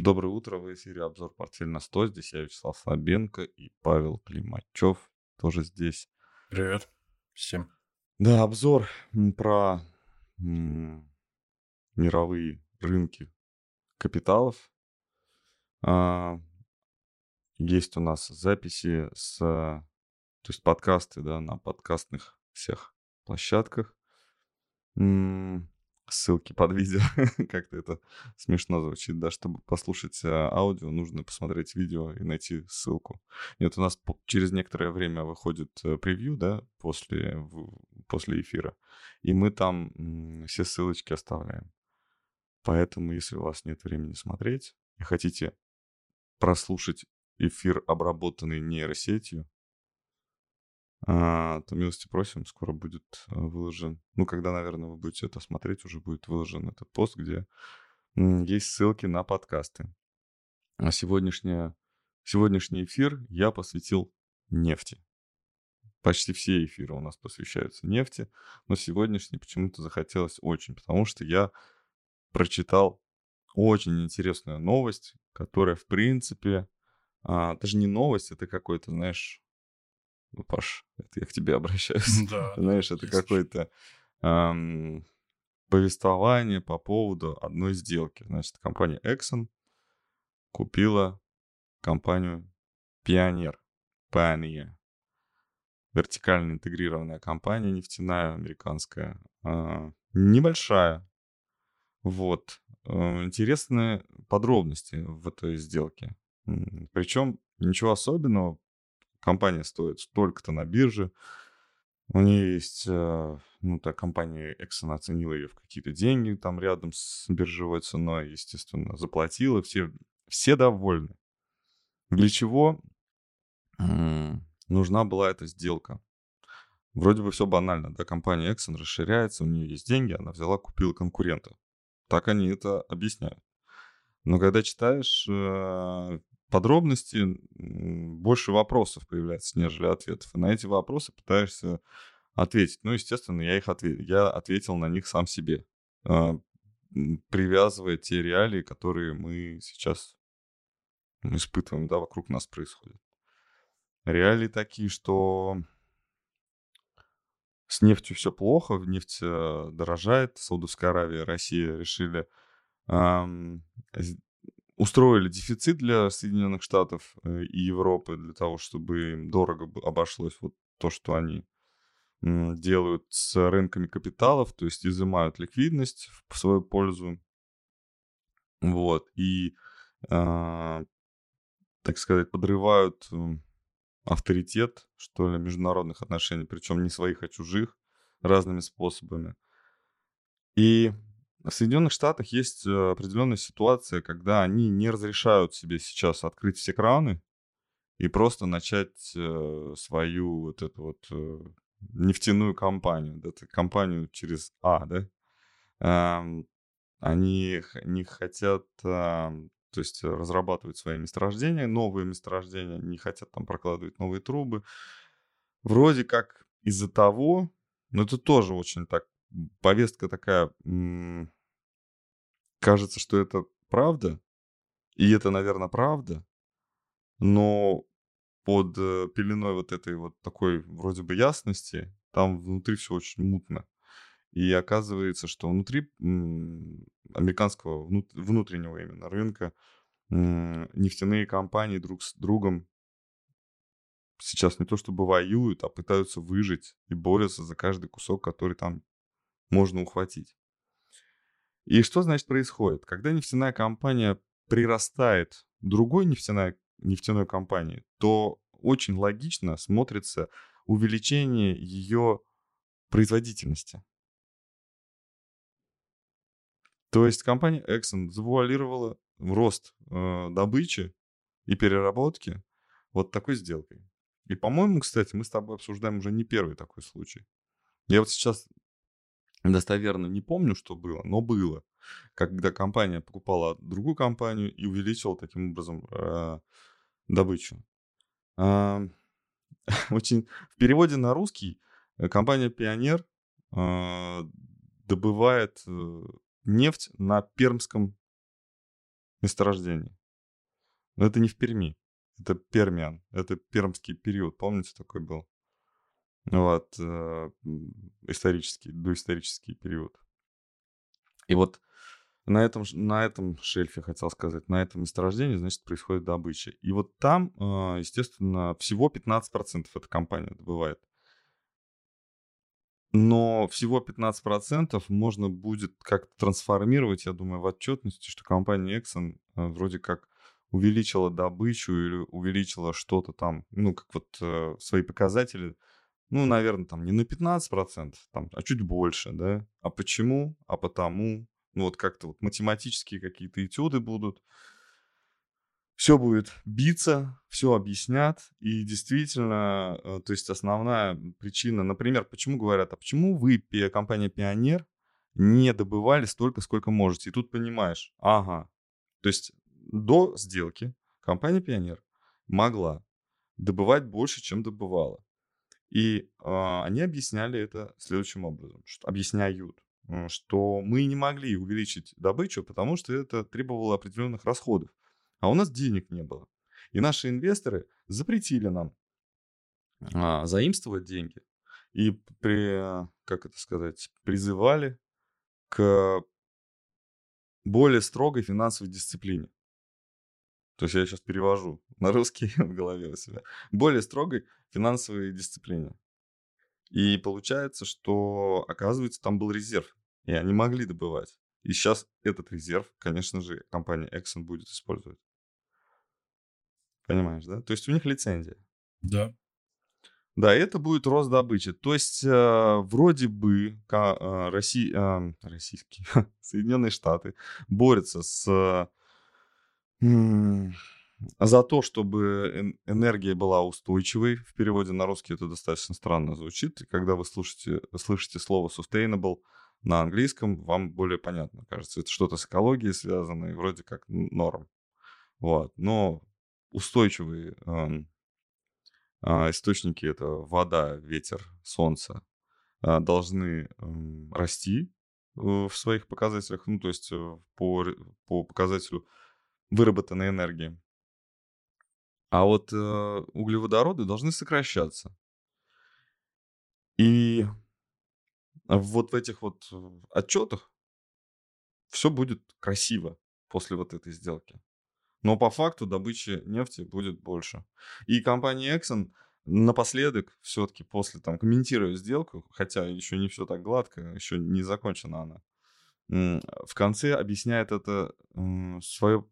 Доброе утро, в эфире обзор «Портфель на 100». Здесь я, Вячеслав Слабенко и Павел Климачев тоже здесь. Привет всем. Да, обзор про мировые рынки капиталов. А, есть у нас записи с, то есть подкасты, да, на подкастных всех площадках ссылки под видео. Как-то это смешно звучит, да, чтобы послушать а, аудио, нужно посмотреть видео и найти ссылку. Нет, у нас через некоторое время выходит э, превью, да, после, после эфира, и мы там все ссылочки оставляем. Поэтому, если у вас нет времени смотреть и хотите прослушать эфир, обработанный нейросетью, а, то милости просим, скоро будет э, выложен, ну, когда, наверное, вы будете это смотреть, уже будет выложен этот пост, где есть ссылки на подкасты. А сегодняшняя, сегодняшний эфир я посвятил нефти. Почти все эфиры у нас посвящаются нефти, но сегодняшний почему-то захотелось очень, потому что я прочитал очень интересную новость, которая, в принципе, а, даже не новость, это какой-то, знаешь, Паш, это я к тебе обращаюсь. Да. Знаешь, это какое-то эм, повествование по поводу одной сделки. Значит, компания Exxon купила компанию Pioneer. Pioneer. Вертикально интегрированная компания нефтяная, американская. Э, небольшая. Вот. Э, интересные подробности в этой сделке. Причем ничего особенного, компания стоит столько-то на бирже. У нее есть, э, ну, так, компания Exxon оценила ее в какие-то деньги там рядом с биржевой ценой, естественно, заплатила, все, все довольны. Для чего нужна была эта сделка? Вроде бы все банально, да, компания Exxon расширяется, у нее есть деньги, она взяла, купила конкурента. Так они это объясняют. Но когда читаешь э, подробности, больше вопросов появляется, нежели ответов. И на эти вопросы пытаешься ответить. Ну, естественно, я их ответил. Я ответил на них сам себе, а, привязывая те реалии, которые мы сейчас испытываем, да, вокруг нас происходят. Реалии такие, что с нефтью все плохо, нефть э, дорожает, Саудовская Аравия, Россия решили устроили дефицит для Соединенных Штатов э, и Европы для того, чтобы им дорого обошлось вот то, что они делают с рынками капиталов, то есть изымают ликвидность в свою пользу. Вот. И, э, так сказать, подрывают авторитет, что ли, международных отношений, причем не своих, а чужих, разными способами. И в Соединенных Штатах есть э, определенная ситуация, когда они не разрешают себе сейчас открыть все краны и просто начать э, свою вот эту вот э, нефтяную компанию, да, компанию через А, да. Они не хотят, то есть разрабатывать свои месторождения, новые месторождения, не хотят там прокладывать новые трубы. Вроде как из-за того, но это тоже очень так повестка такая, кажется, что это правда, и это, наверное, правда, но под э, пеленой вот этой вот такой вроде бы ясности, там внутри все очень мутно. И оказывается, что внутри американского внутреннего именно рынка нефтяные компании друг с другом сейчас не то чтобы воюют, а пытаются выжить и борются за каждый кусок, который там можно ухватить. И что, значит, происходит? Когда нефтяная компания прирастает другой нефтяной, нефтяной компании, то очень логично смотрится увеличение ее производительности. То есть компания Exxon завуалировала рост э, добычи и переработки вот такой сделкой. И, по-моему, кстати, мы с тобой обсуждаем уже не первый такой случай. Я вот сейчас достоверно не помню, что было, но было. Когда компания покупала другую компанию и увеличивала таким образом э, добычу. Э, очень в переводе на русский э, компания Пионер э, добывает э, нефть на Пермском месторождений. Но это не в Перми. Это Пермиан. Это пермский период. Помните, такой был? Вот. Э, исторический, доисторический период. И вот на этом, на этом шельфе, хотел сказать, на этом месторождении, значит, происходит добыча. И вот там, э, естественно, всего 15% эта компания добывает. Но всего 15% можно будет как-то трансформировать, я думаю, в отчетности, что компания Exxon э, вроде как увеличила добычу или увеличила что-то там, ну, как вот э, свои показатели, ну, наверное, там не на 15%, там, а чуть больше, да. А почему? А потому. Ну, вот как-то вот математические какие-то этюды будут все будет биться, все объяснят. И действительно, э, то есть основная причина, например, почему говорят, а почему вы, компания Пионер, не добывали столько, сколько можете? И тут понимаешь, ага, то есть до сделки компания Пионер могла добывать больше, чем добывала. И э, они объясняли это следующим образом, что, объясняют, что мы не могли увеличить добычу, потому что это требовало определенных расходов а у нас денег не было. И наши инвесторы запретили нам а, заимствовать деньги и при, как это сказать, призывали к более строгой финансовой дисциплине. То есть я сейчас перевожу на русский в голове у себя. Более строгой финансовой дисциплине. И получается, что, оказывается, там был резерв, и они могли добывать. И сейчас этот резерв, конечно же, компания Exxon будет использовать. Понимаешь, да? То есть у них лицензия. Да. Да, это будет рост добычи. То есть э, вроде бы э, Россия, э, российские, Соединенные Штаты борются с за то, чтобы энергия была устойчивой. В переводе на русский это достаточно странно звучит. И когда вы слушаете, слышите слово sustainable на английском, вам более понятно, кажется. Это что-то с экологией связано и вроде как норм. Вот. Но устойчивые э, э, источники это вода, ветер, солнце э, должны э, расти в своих показателях, ну то есть э, по, по показателю выработанной энергии. А вот э, углеводороды должны сокращаться. И вот в этих вот э, отчетах все будет красиво после вот этой сделки. Но по факту добычи нефти будет больше. И компания Exxon напоследок, все-таки после там комментируя сделку, хотя еще не все так гладко, еще не закончена она, в конце объясняет это свое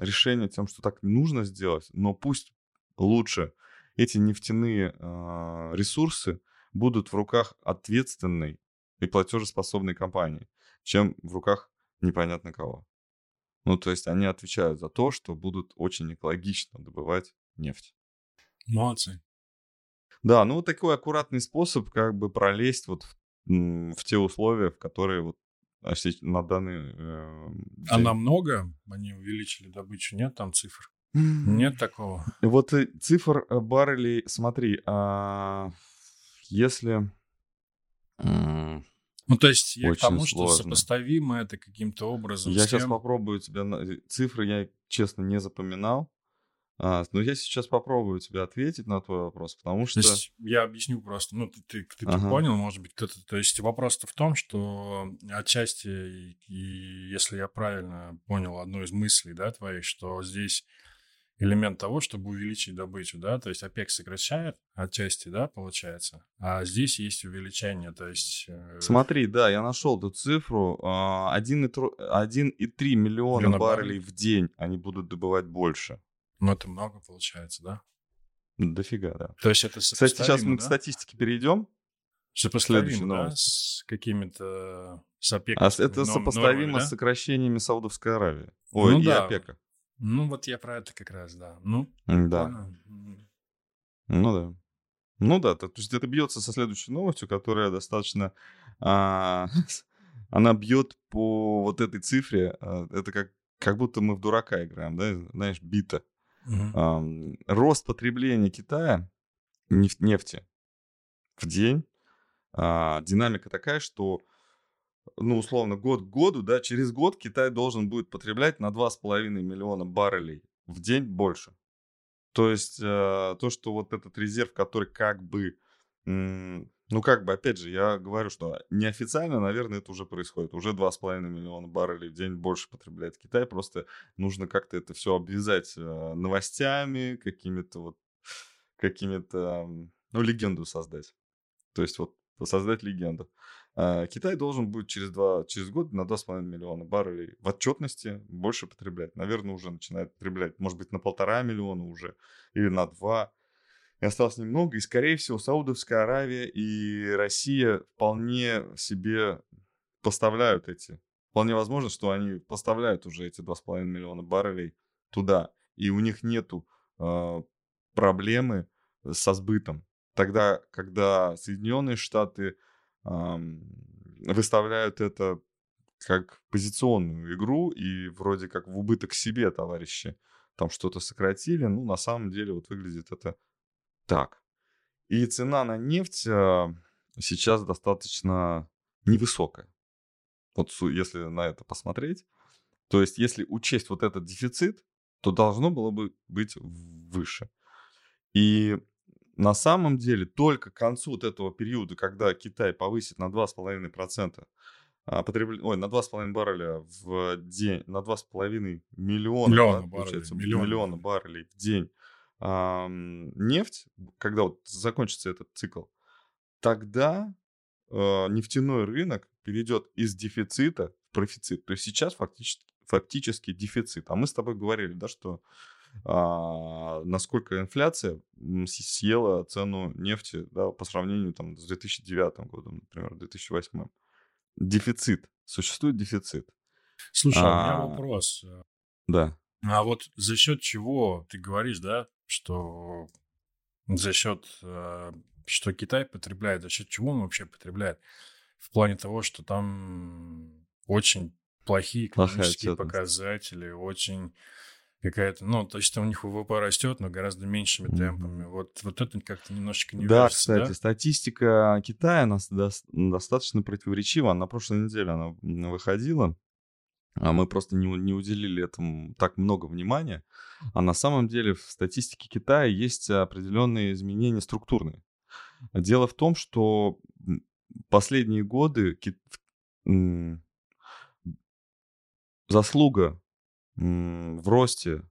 решение тем, что так нужно сделать, но пусть лучше эти нефтяные а, ресурсы будут в руках ответственной и платежеспособной компании, чем в руках непонятно кого. Ну, то есть они отвечают за то, что будут очень экологично добывать нефть. Молодцы. Да, ну вот такой аккуратный способ как бы пролезть вот в, в те условия, в которые вот на данный э, день. А намного они увеличили добычу? Нет там цифр? Нет такого? Вот цифр э, баррелей, смотри, а если ну, то есть я Очень к тому, что сопоставимо это каким-то образом. Я сейчас попробую тебя... Э, цифры я, честно, не запоминал. А, но я сейчас попробую тебе ответить на твой вопрос, потому что... То есть я объясню просто. Ну, ты, ты, ты, ага. понял, может быть, кто-то... То есть вопрос-то в том, что отчасти, и если я правильно понял одну из мыслей, да, твоих, что здесь элемент того, чтобы увеличить добычу, да, то есть ОПЕК сокращает отчасти, да, получается, а здесь есть увеличение, то есть... Э, Смотри, да, я нашел эту цифру, 1,3 а, миллиона Миллиона баррелей в день они будут добывать больше. Ну, это много получается, да? Дофига, да. То есть это Кстати, сейчас мы да? к статистике перейдем. Сопоставимо, да, с какими-то... С ОПЕК. А это сопоставимо нормами, да? с сокращениями Саудовской Аравии. Ой, ну, и да. ОПЕКа. Ну, вот я про это как раз, да. Ну, да. Ну, да. Ну да, то, то есть это бьется со следующей новостью, которая достаточно... А, она бьет по вот этой цифре. А, это как, как будто мы в дурака играем, да, знаешь, бита. Угу. Рост потребления Китая нефти в день. А, динамика такая, что ну, условно, год к году, да, через год Китай должен будет потреблять на 2,5 миллиона баррелей в день больше. То есть э, то, что вот этот резерв, который как бы, ну как бы, опять же, я говорю, что неофициально, наверное, это уже происходит. Уже 2,5 миллиона баррелей в день больше потребляет Китай. Просто нужно как-то это все обвязать э, новостями, какими-то вот, какими-то, ну, легенду создать. То есть вот создать легенду. А Китай должен будет через, два, через год на 2,5 миллиона баррелей в отчетности больше потреблять. Наверное, уже начинает потреблять, может быть, на полтора миллиона уже или на два. Осталось немного. И, скорее всего, Саудовская Аравия и Россия вполне себе поставляют эти. Вполне возможно, что они поставляют уже эти 2,5 миллиона баррелей туда. И у них нету э, проблемы со сбытом. Тогда, когда Соединенные Штаты выставляют это как позиционную игру и вроде как в убыток себе товарищи там что-то сократили. Ну, на самом деле вот выглядит это так. И цена на нефть а, сейчас достаточно невысокая. Вот если на это посмотреть. То есть если учесть вот этот дефицит, то должно было бы быть выше. И на самом деле только к концу вот этого периода, когда Китай повысит на 2,5% а, потребление, ой, на 2,5 барреля в день, на 2,5 миллиона, миллиона, да, получается, миллиона. миллиона баррелей в день нефть, когда вот закончится этот цикл, тогда а, нефтяной рынок перейдет из дефицита в профицит. То есть сейчас фактически, фактически дефицит. А мы с тобой говорили, да, что а, насколько инфляция съела цену нефти да, по сравнению там, с 2009 годом, например, 2008. Дефицит. Существует дефицит. Слушай, а, у меня а, вопрос. Да. А вот за счет чего ты говоришь, да, что за счет, э, что Китай потребляет, за счет чего он вообще потребляет? В плане того, что там очень плохие экономические показатели, очень какая-то, ну, то есть у них ВВП растет, но гораздо меньшими темпами. Mm-hmm. Вот, вот это как-то немножечко не Да, верится, кстати, да? статистика Китая нас достаточно противоречива. На прошлой неделе она выходила. А мы просто не, не уделили этому так много внимания. А на самом деле в статистике Китая есть определенные изменения структурные. Дело в том, что последние годы ки... заслуга в росте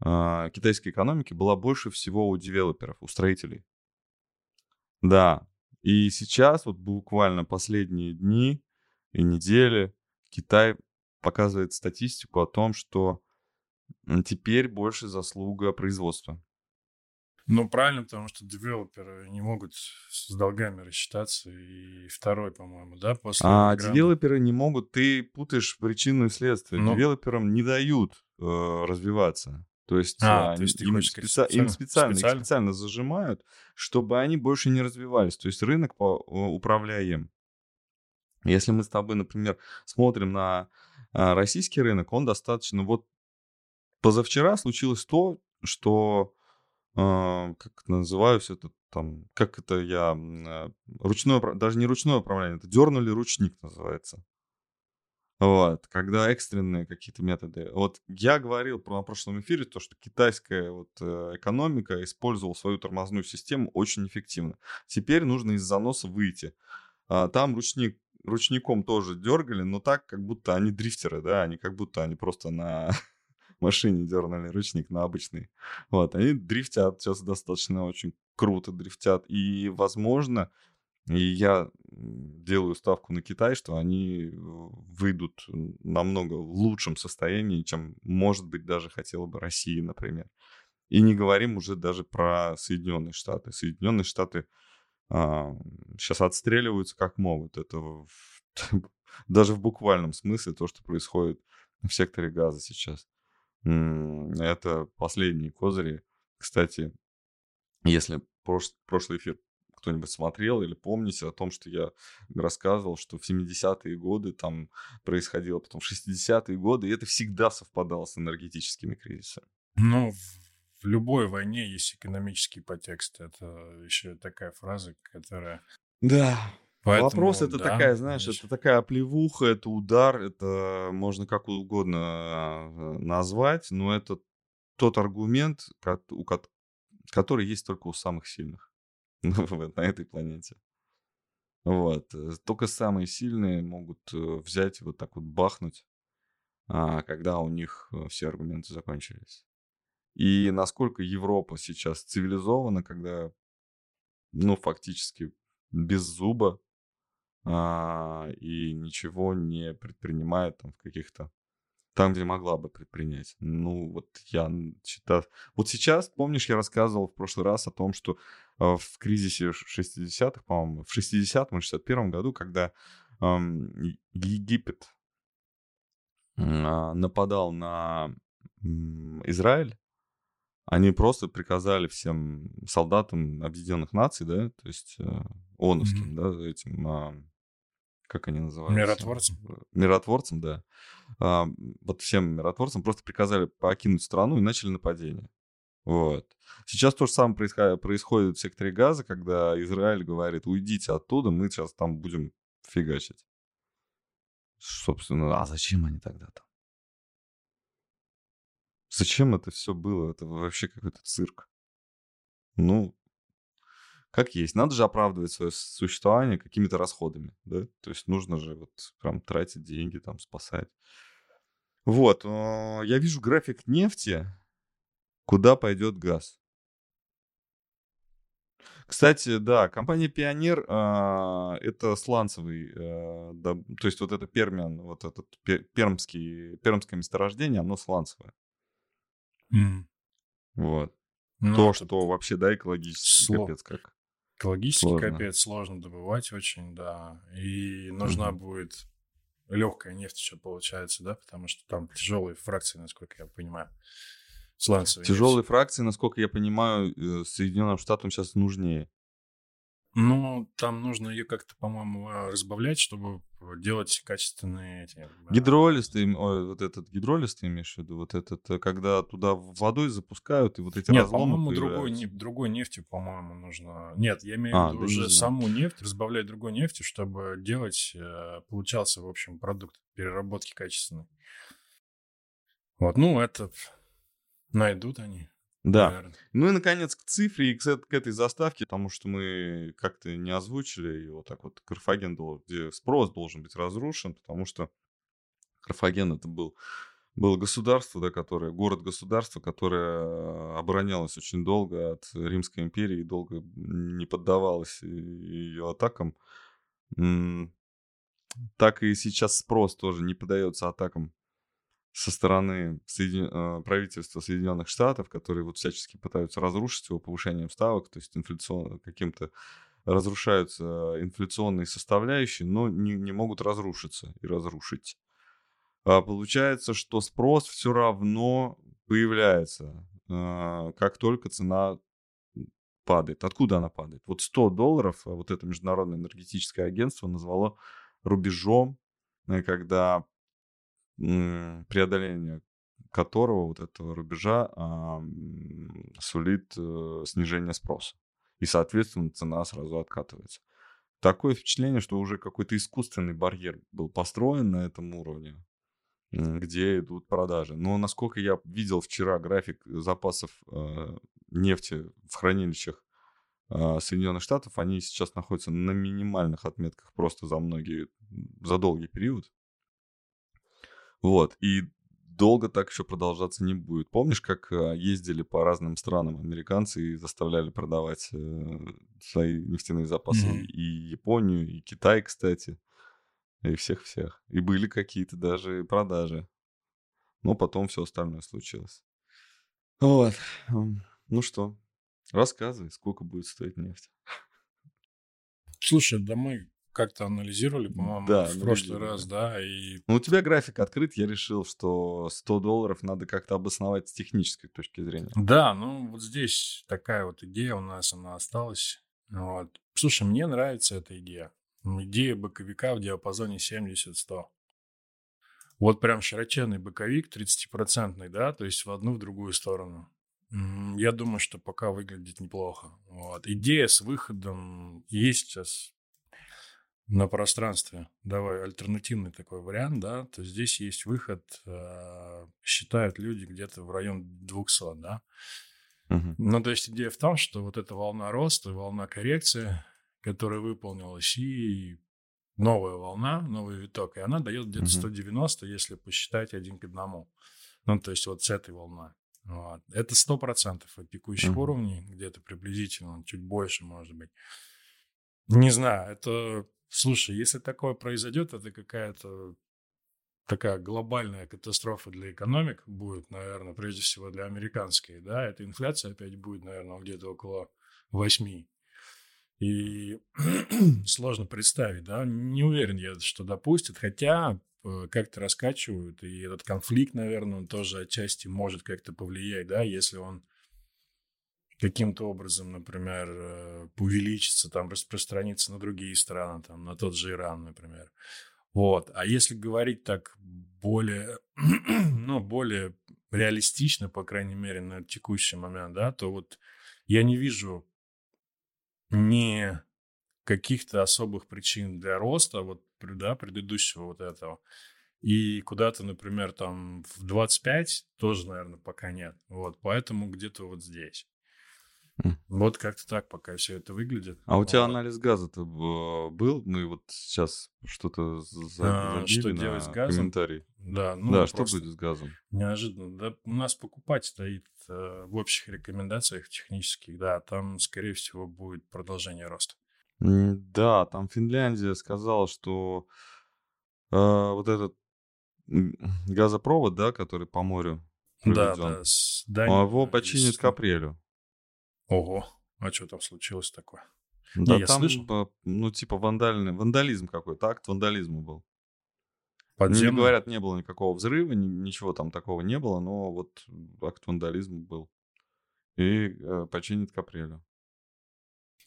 а, китайской экономики была больше всего у девелоперов, у строителей. Да, и сейчас вот буквально последние дни и недели Китай показывает статистику о том, что теперь больше заслуга производства. Ну, правильно, потому что девелоперы не могут с долгами рассчитаться. И второй, по-моему, да, после Эвергранда. девелоперы не могут, ты путаешь причину и следствие. Но... Ну. Девелоперам не дают э, развиваться. То есть, а, а, то есть им, специ... специально, им специально, специально? Их специально зажимают, чтобы они больше не развивались. То есть рынок по, управляем. Если мы с тобой, например, смотрим на а, российский рынок, он достаточно... Вот позавчера случилось то, что а, как это называюсь, это там, как это я, а, ручное, даже не ручное управление, это дернули ручник называется. Вот, когда экстренные какие-то методы. Вот я говорил про, на прошлом эфире то, что китайская вот э, экономика использовала свою тормозную систему очень эффективно. Теперь нужно из заноса выйти. А, там ручник, ручником тоже дергали, но так, как будто они дрифтеры, да, они как будто они просто на машине дернули ручник на обычный. Вот, они дрифтят сейчас достаточно очень круто дрифтят. И, возможно, и я делаю ставку на Китай, что они выйдут намного в лучшем состоянии, чем, может быть, даже хотела бы Россия, например. И не говорим уже даже про Соединенные Штаты. Соединенные Штаты сейчас отстреливаются как могут. Это даже в буквальном смысле то, что происходит в секторе газа сейчас. Это последние козыри. Кстати, если прош... прошлый эфир кто-нибудь смотрел или помните о том, что я рассказывал, что в 70-е годы там происходило, потом в 60-е годы, и это всегда совпадало с энергетическими кризисами. Ну, в любой войне есть экономический подтекст. Это еще такая фраза, которая... Да. Поэтому, Вопрос это да, такая, знаешь, конечно. это такая оплевуха, это удар, это можно как угодно а, назвать, но это тот аргумент, который есть только у самых сильных на этой планете. Вот. Э, только самые сильные могут э, взять вот так вот бахнуть, а, когда у них э, все аргументы закончились. И насколько Европа сейчас цивилизована, когда, ну, фактически без зуба а, и ничего не предпринимает там в каких-то там, где могла бы предпринять. Ну, вот я считаю... Вот сейчас, помнишь, я рассказывал в прошлый раз о том, что э, в кризисе 60-х, по-моему, в 60-м 61-м году, когда э, Египет э, нападал на Израиль, они просто приказали всем солдатам Объединенных Наций, да, то есть э, mm-hmm. да, этим э, как они называются? Миротворцам. Миротворцам, да. А, вот всем миротворцам просто приказали покинуть страну и начали нападение. Вот. Сейчас то же самое происходит, происходит в секторе газа, когда Израиль говорит, уйдите оттуда, мы сейчас там будем фигачить. Собственно, а зачем они тогда там? Зачем это все было? Это вообще какой-то цирк. Ну, как есть. Надо же оправдывать свое существование какими-то расходами, да? То есть нужно же вот прям тратить деньги, там, спасать. Вот, я вижу график нефти, куда пойдет газ. Кстати, да, компания Пионер э, это сланцевый, да, то есть вот это Пермиан, вот этот пермский, пермское месторождение, оно сланцевое. Mm. Вот. Ну, То, что вообще, да, экологически сло... капец как. Экологически сложно. капец, сложно добывать очень, да. И нужна угу. будет легкая нефть еще получается, да, потому что там тяжелые фракции, насколько я понимаю. Сланцевые. Тяжелые нефть. фракции, насколько я понимаю, э, Соединенным Штатам сейчас нужнее. Ну, там нужно ее как-то, по-моему, а, разбавлять, чтобы делать качественные эти... Гидролиз, ты, ой, вот этот гидролиз ты имеешь в виду? Вот этот, э, когда туда водой запускают, и вот эти Нет, по-моему, другой, не, другой нефтью, по-моему, нужно... Нет, я имею а, в виду уже саму нефть, разбавлять другой нефтью, чтобы делать, э, получался, в общем, продукт переработки качественный. Вот, ну, это найдут они. Да. Наверное. Ну и, наконец, к цифре и к, к этой заставке, потому что мы как-то не озвучили его так вот. Карфаген, где спрос должен быть разрушен, потому что Карфаген это был было государство, да, которое, город-государство, которое оборонялось очень долго от Римской империи и долго не поддавалось ее атакам. Так и сейчас спрос тоже не поддается атакам со стороны Соедин... Э, правительства Соединенных Штатов, которые вот всячески пытаются разрушить его повышением ставок, то есть инфляцион... каким-то разрушаются инфляционные составляющие, но не, не могут разрушиться и разрушить. А получается, что спрос все равно появляется, э, как только цена падает. Откуда она падает? Вот 100 долларов а вот это Международное энергетическое агентство назвало рубежом, э, когда преодоление которого, вот этого рубежа, а, сулит э, снижение спроса. И, соответственно, цена сразу откатывается. Такое впечатление, что уже какой-то искусственный барьер был построен на этом уровне, где идут продажи. Но насколько я видел вчера график запасов э, нефти в хранилищах э, Соединенных Штатов, они сейчас находятся на минимальных отметках просто за многие, за долгий период. Вот, и долго так еще продолжаться не будет. Помнишь, как э, ездили по разным странам американцы и заставляли продавать э, свои нефтяные запасы mm-hmm. и Японию, и Китай, кстати, и всех-всех. И были какие-то даже продажи. Но потом все остальное случилось. Вот. Ну что, рассказывай, сколько будет стоить нефть. Слушай, да мы как-то анализировали, по-моему, да, в прошлый раз, да. И... Ну, у тебя график открыт, я решил, что 100 долларов надо как-то обосновать с технической точки зрения. Да, ну вот здесь такая вот идея у нас, она осталась. Вот. Слушай, мне нравится эта идея. Идея боковика в диапазоне 70-100. Вот прям широченный боковик 30-процентный, да, то есть в одну, в другую сторону. Я думаю, что пока выглядит неплохо. Вот. Идея с выходом есть сейчас на пространстве, давай альтернативный такой вариант, да, то здесь есть выход, э, считают люди где-то в район 200, да. Мгм. Ну, то есть идея в том, что вот эта волна роста, волна коррекции, которая выполнилась, и новая волна, новый виток, и она дает где-то Мгм. 190, если посчитать один к одному. Ну, то есть вот с этой волной. Вот. Это 100% от текущих Мгм. уровней, где-то приблизительно, чуть больше, может быть. Не знаю, это... Слушай, если такое произойдет, это какая-то такая глобальная катастрофа для экономик будет, наверное, прежде всего для американской, да, эта инфляция опять будет, наверное, где-то около 8. И сложно представить, да, не уверен я, что допустят, хотя э, как-то раскачивают, и этот конфликт, наверное, он тоже отчасти может как-то повлиять, да, если он каким-то образом, например, э, увеличится, там, распространится на другие страны, там, на тот же Иран, например. Вот. А если говорить так более, ну, более реалистично, по крайней мере, на текущий момент, да, то вот я не вижу ни каких-то особых причин для роста, вот, да, предыдущего вот этого. И куда-то, например, там в 25 тоже, наверное, пока нет. Вот, поэтому где-то вот здесь. Вот как-то так пока все это выглядит. А у тебя анализ газа-то был? Мы вот сейчас что-то за- А, что делать с газом? комментарий. Да, ну, да, что будет с газом? Неожиданно. Да, у нас покупать стоит э, в общих рекомендациях технических, да, там, скорее всего, будет продолжение роста. Да, там Финляндия сказала, что э, вот этот газопровод, да, который по морю Да, проведен, да, с а его э, починят из- к апрелю. Ого, а что там случилось такое? Да я там, слышал. б- ну, типа вандальный, вандализм какой-то, акт вандализма был. Мне Подземный? говорят, не было никакого взрыва, ни- ничего там такого не было, но вот акт вандализма был. И э, починит к апрелю.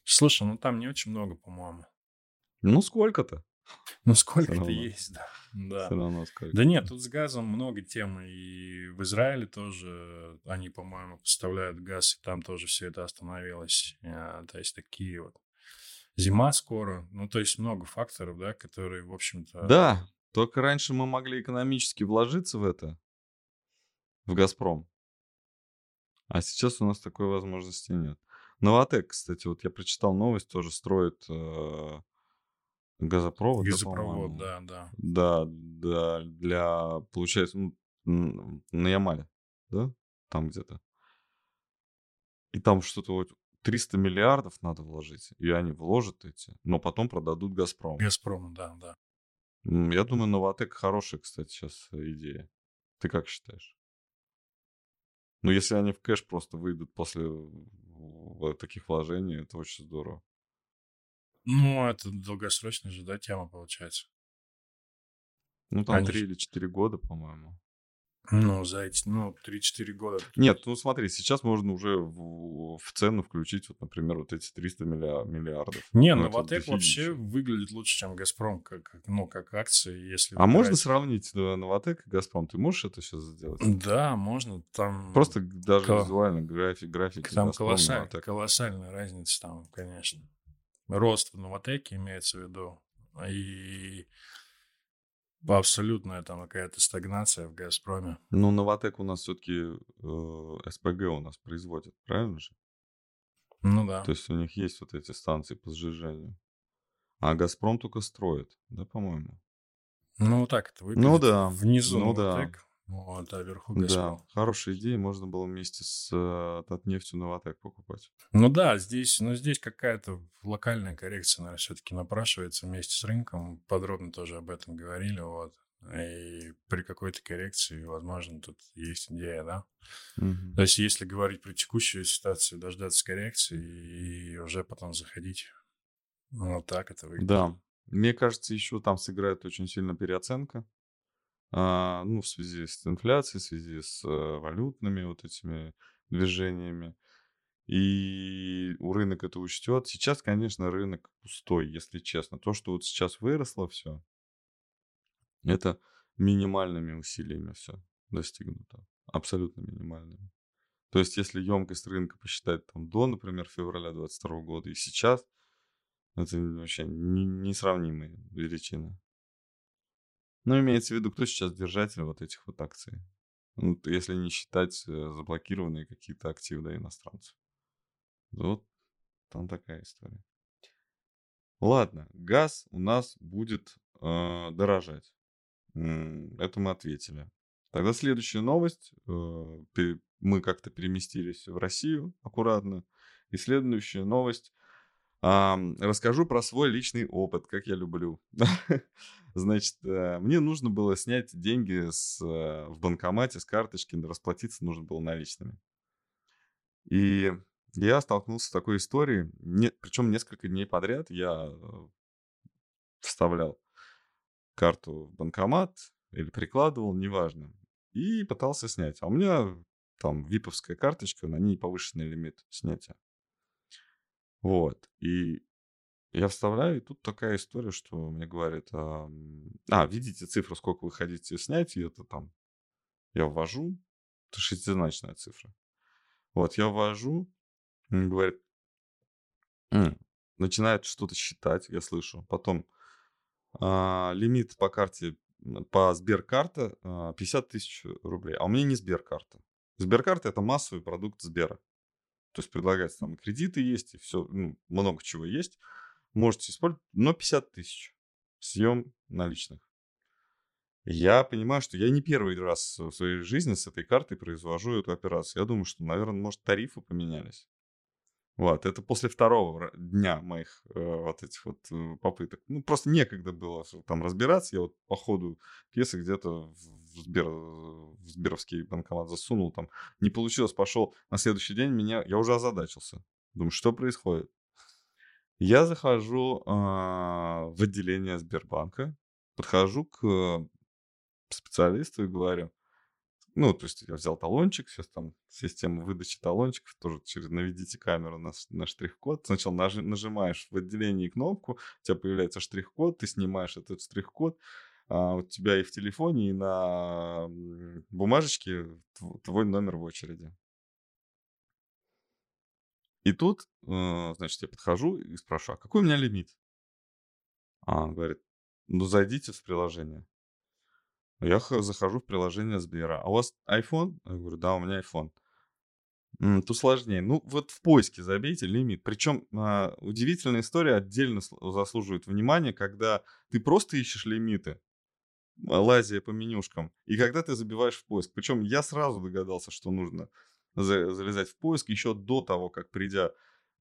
Слушай, ну там не очень много, по-моему. Ну, сколько-то? Ну, сколько-то есть, да. Да. Все равно сколько. Да нет, тут с газом много тем. И в Израиле тоже они, по-моему, поставляют газ, и там тоже все это остановилось. А, То есть такие вот. Зима скоро. Ну, то есть много факторов, да, которые, в общем-то... Да, только раньше мы могли экономически вложиться в это, в «Газпром». А сейчас у нас такой возможности нет. Новотек, кстати, вот я прочитал новость, тоже строит э, газопровод. Газопровод, да, да. Да, да, для, получается, ну, на Ямале, да, там где-то. И там что-то вот 300 миллиардов надо вложить, и они вложат эти, но потом продадут Газпром. Газпром, да, да. Я думаю, Новотек хорошая, кстати, сейчас идея. Ты как считаешь? Ну, если они в кэш просто выйдут после таких вложений, это очень здорово. Ну, это долгосрочная же, да, тема получается. Ну, там Они 3 ж- или 4 года, по-моему. Ну, за эти, ну, 3-4 года. Нет, ну смотри, сейчас можно уже в, в цену включить, вот, например, вот эти 300 милля- миллиардов. Не, Ну, Новотек вообще дофигища. выглядит лучше, чем Газпром, как, ну, как акции, если... А можно выбирать. сравнить да, Новотек и Газпром? Ты можешь это сейчас сделать? Да, можно, там... Просто даже Ко- визуально график, графики Там колоссаль- колоссальная разница там, конечно. Рост в Новотеке имеется в виду. И абсолютная там какая-то стагнация в Газпроме. Ну, Новотек у нас все-таки СПГ у нас производит, правильно же? Ну да. То есть у них есть вот эти станции по сжижению. А Газпром только строит, да, по-моему? Ну, так это выглядит. Ну да, Внизу ну да. Вот, а вверху Да, Газпром. хорошая идея, можно было вместе с э, Татнефтью Новотек покупать. Ну да, здесь, ну, здесь какая-то локальная коррекция, наверное, все-таки напрашивается вместе с рынком. Подробно тоже об этом говорили, вот. И при какой-то коррекции, возможно, тут есть идея, да? Мгм. То есть, если говорить про текущую ситуацию, дождаться коррекции и уже потом заходить. Ну, Вот так это выглядит. Да, мне кажется, еще там сыграет очень сильно переоценка. А, ну, в связи с инфляцией, в связи с э, валютными вот этими движениями. И у рынок это учтет. Сейчас, конечно, рынок пустой, если честно. То, что вот сейчас выросло все, это минимальными усилиями все достигнуто. Абсолютно минимальными. То есть, если емкость рынка посчитать там до, например, февраля 2022 года и сейчас, Это вообще не, несравнимые величины. Но имеется в виду, кто сейчас держатель вот этих вот акций. Ну, если не считать э, заблокированные какие-то активы да, иностранцев. Вот там такая история. Ладно, газ у нас будет э, дорожать. Это мы ответили. Тогда следующая новость. Э, мы как-то переместились в Россию аккуратно. И следующая новость. Расскажу про свой личный опыт, как я люблю. Значит, э, мне нужно было снять деньги с, э, в банкомате с карточки, расплатиться нужно было наличными. И я столкнулся с такой историей, не, причем несколько дней подряд я вставлял карту в банкомат или прикладывал, неважно, и пытался снять. А у меня там виповская карточка, на ней повышенный лимит снятия. Вот. И я вставляю, и тут такая история, что мне говорят, а, а видите цифру, сколько вы хотите снять, и это там, я ввожу, это шестизначная цифра. Вот, я ввожу, говорит, начинает что-то считать, я слышу. Потом а, лимит по карте, по Сберкарта а, 50 тысяч рублей. А у меня не Сберкарта. Сберкарта это массовый продукт Сбера. То есть предлагается там кредиты есть, и все, ну, много чего есть. Можете использовать, но 50 тысяч съем наличных. Я понимаю, что я не первый раз в своей жизни с этой картой произвожу эту операцию. Я думаю, что, наверное, может, тарифы поменялись. Вот, это после второго дня моих э, вот этих вот э, попыток. Ну, просто некогда было там разбираться. Я вот по ходу пьесы где-то в, Сбер, в Сберовский банкомат засунул, там не получилось, пошел на следующий день, меня, я уже озадачился. Думаю, что происходит? Я захожу э, в отделение Сбербанка, подхожу к специалисту и говорю, ну, то есть я взял талончик, сейчас там система выдачи талончиков, тоже через наведите камеру на, на штрих-код. Сначала нажи, нажимаешь в отделении кнопку, у тебя появляется штрих-код, ты снимаешь этот штрих-код, а у тебя и в телефоне, и на бумажечке твой номер в очереди. И тут, э, значит, я подхожу и спрашиваю, а какой у меня лимит? А он говорит, ну зайдите в приложение. Я захожу в приложение Сбера. А у вас iPhone? Я говорю, да, у меня iPhone. Тут сложнее. Ну, вот в поиске забейте лимит. Причем а, удивительная история отдельно заслуживает внимания, когда ты просто ищешь лимиты, а, лазя по менюшкам, и когда ты забиваешь в поиск. Причем я сразу догадался, что нужно залезать в поиск еще до того, как придя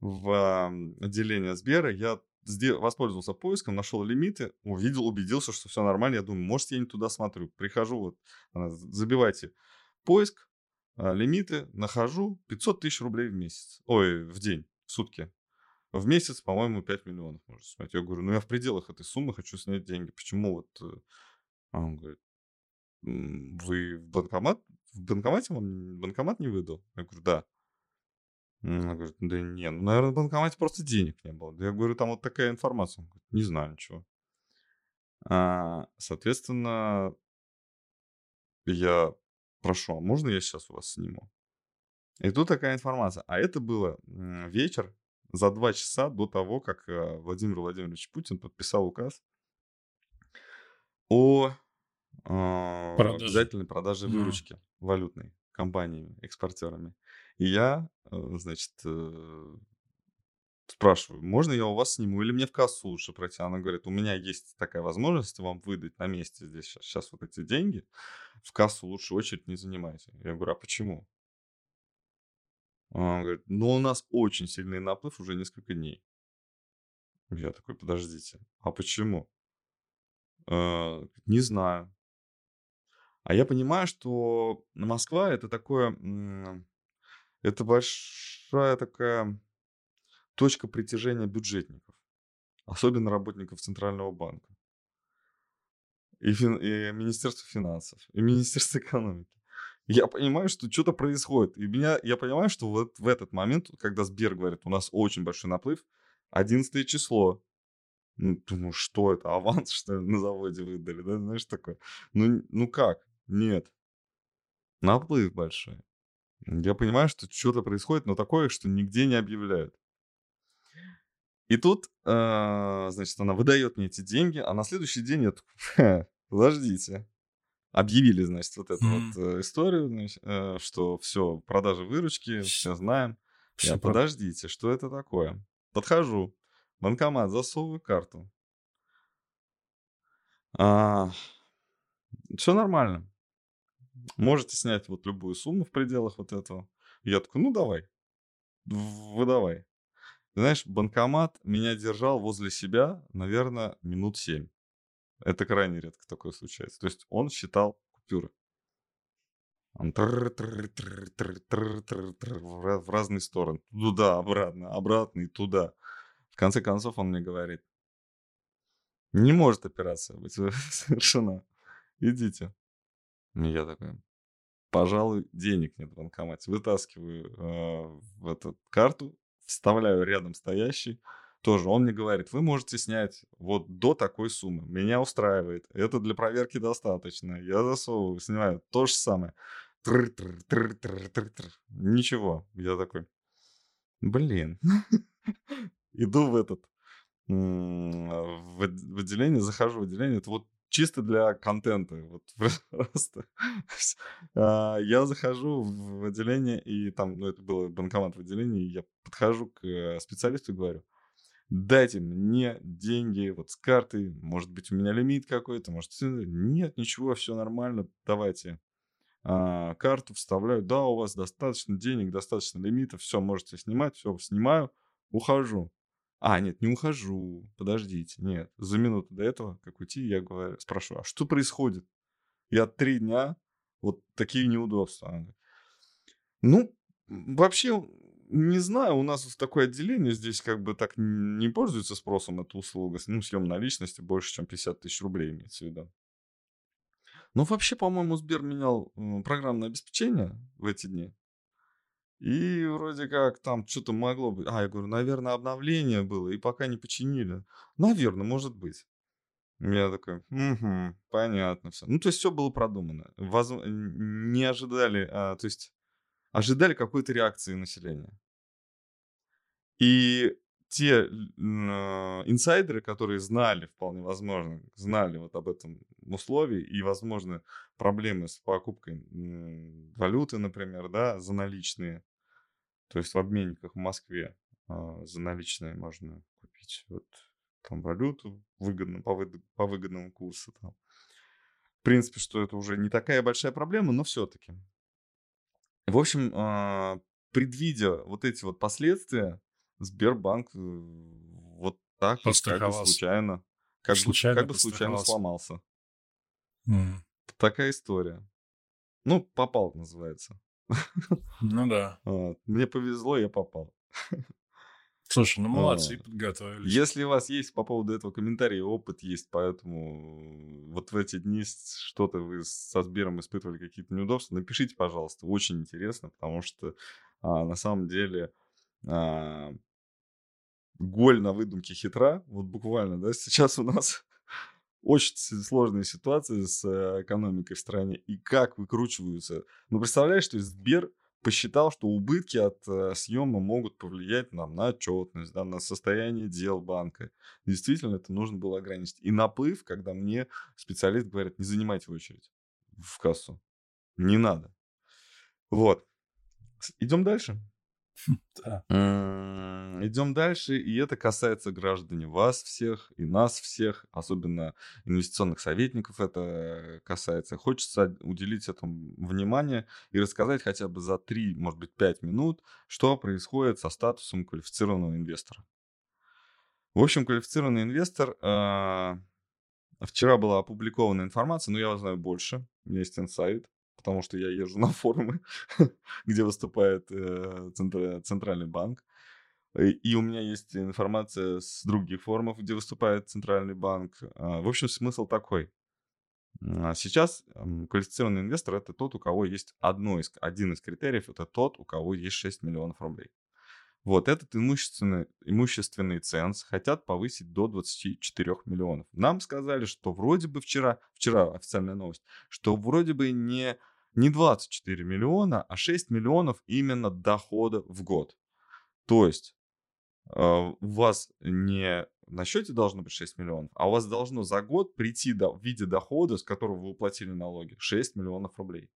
в отделение Сбера, я воспользовался поиском, нашел лимиты, увидел, убедился, что все нормально. Я думаю, может, я не туда смотрю. Прихожу, вот, забивайте поиск, а, лимиты, нахожу 500 тысяч рублей в месяц. Ой, в день, в сутки. В месяц, по-моему, 5 миллионов можно снять. Я говорю, ну я в пределах этой суммы хочу снять деньги. Почему вот... Э, а он говорит, вы в банкомат, в банкомате вам банкомат не выдал? Я говорю, да. Она говорит, да не, ну, наверное, в банкомате просто денег не было. Я говорю, там вот такая информация. Он говорит, не знаю ничего. А, соответственно, я прошу, а можно я сейчас у вас сниму? И тут такая информация. А это было вечер за два часа до того, как э, Владимир Владимирович Путин подписал указ о э, продаже. обязательной продаже выручки mm. валютной компаниями, экспортерами. И я, э, значит, э, спрашиваю, можно я у вас сниму или мне в кассу лучше пройти? Она говорит, у меня есть такая возможность вам выдать на месте здесь сейчас, сейчас вот эти деньги, в кассу лучше очередь не занимайте. Я говорю, а почему? Она говорит, ну у нас очень сильный наплыв уже несколько дней. Я такой, подождите, а почему? Э, не знаю. А я понимаю, что Москва это такое это большая такая точка притяжения бюджетников, особенно работников Центрального банка, и, фин, и Министерства финансов, и Министерства экономики. Я понимаю, что что-то происходит. И меня, я понимаю, что вот в этот момент, когда Сбер говорит, у нас очень большой наплыв, 11 число. Ну, думаю, что это, аванс, что ли, на заводе выдали, да, знаешь, такое. Ну, ну как? Нет. Наплыв большой. Я понимаю, что что-то происходит, но такое, что нигде не объявляют. И тут, э, значит, она выдает мне эти деньги, а на следующий день я такой, подождите. Объявили, значит, вот эту mm. вот э, историю, значит, э, что все, продажи выручки, все знаем. Все я, про... подождите, что это такое? Подхожу, банкомат, засовываю карту. А, все нормально. Можете снять вот любую сумму в пределах вот этого. Я такой, ну давай, выдавай. Знаешь, банкомат меня держал возле себя, наверное, минут семь. Это крайне редко такое случается. То есть он считал купюры. Он в разные стороны. Туда, обратно, обратно и туда. В конце концов он мне говорит, не может операция быть совершена. Идите. Я такой, пожалуй, денег нет в банкомате. Вытаскиваю э, в эту карту, вставляю рядом стоящий, тоже он мне говорит, вы можете снять вот до такой суммы. Меня устраивает. Это для проверки достаточно. Я засовываю, снимаю. То же самое. Ничего. Я такой, блин. Иду в этот в отделение, захожу в отделение. Это вот чисто для контента. Вот просто. А, я захожу в отделение, и там, ну, это было банкомат в отделении, я подхожу к специалисту и говорю, дайте мне деньги вот с карты, может быть, у меня лимит какой-то, может, нет, ничего, все нормально, давайте а, карту вставляю, да, у вас достаточно денег, достаточно лимита, все, можете снимать, все, снимаю, ухожу. А, нет, не ухожу. Подождите, нет. За минуту до этого, как уйти, я говорю, спрашиваю, а что происходит? Я три дня, вот такие неудобства. Ну, вообще, не знаю, у нас в такое отделение здесь как бы так не пользуется спросом эта услуга. Ну, съем наличности больше, чем 50 тысяч рублей имеется в виду. Но вообще, по-моему, Сбер менял программное обеспечение в эти дни. И вроде как там что-то могло быть. А, я говорю, наверное, обновление было, и пока не починили. Наверное, может быть. Я такой, угу, понятно все. Ну, то есть все было продумано. Воз... Не ожидали, а, то есть ожидали какой-то реакции населения. И те э, инсайдеры, которые знали, вполне возможно, знали вот об этом условии и, возможно, проблемы с покупкой валюты, например, да, за наличные, то есть в обменниках в Москве э, за наличные можно купить вот там валюту выгодно, по, вы, по выгодному курсу. Там. В принципе, что это уже не такая большая проблема, но все-таки. В общем, э, предвидя вот эти вот последствия, Сбербанк э, вот так вот как бы случайно, как, случайно бы, как бы случайно сломался. Mm. Такая история. Ну, попал, называется. Ну да. Вот. Мне повезло, я попал. Слушай, ну молодцы, вот. подготовились. Если у вас есть по поводу этого комментарий, опыт есть, поэтому вот в эти дни что-то вы со Сбером испытывали какие-то неудобства, напишите, пожалуйста. Очень интересно, потому что а, на самом деле а, голь на выдумке хитра. Вот буквально, да, сейчас у нас очень сложные ситуации с э, экономикой в стране и как выкручиваются. Ну, представляешь, что Сбер посчитал, что убытки от э, съема могут повлиять нам на отчетность, да, на состояние дел банка. Действительно, это нужно было ограничить. И наплыв, когда мне специалист говорит, не занимайте очередь в кассу. Не надо. Вот. Идем дальше. Идем дальше, и это касается граждане вас всех и нас всех, особенно инвестиционных советников это касается. Хочется уделить этому внимание и рассказать хотя бы за 3, может быть, 5 минут, что происходит со статусом квалифицированного инвестора. В общем, квалифицированный инвестор... Э, вчера была опубликована информация, но я знаю больше. У меня есть инсайт потому что я езжу на форумы, где выступает э, Центральный банк. И у меня есть информация с других форумов, где выступает Центральный банк. А, в общем, смысл такой. А сейчас квалифицированный инвестор это тот, у кого есть одно из, один из критериев, это тот, у кого есть 6 миллионов рублей. Вот этот имущественный, имущественный ценз хотят повысить до 24 миллионов. Нам сказали, что вроде бы вчера, вчера официальная новость, что вроде бы не, не 24 миллиона, а 6 миллионов именно дохода в год. То есть у вас не на счете должно быть 6 миллионов, а у вас должно за год прийти до, в виде дохода, с которого вы уплатили налоги, 6 миллионов рублей.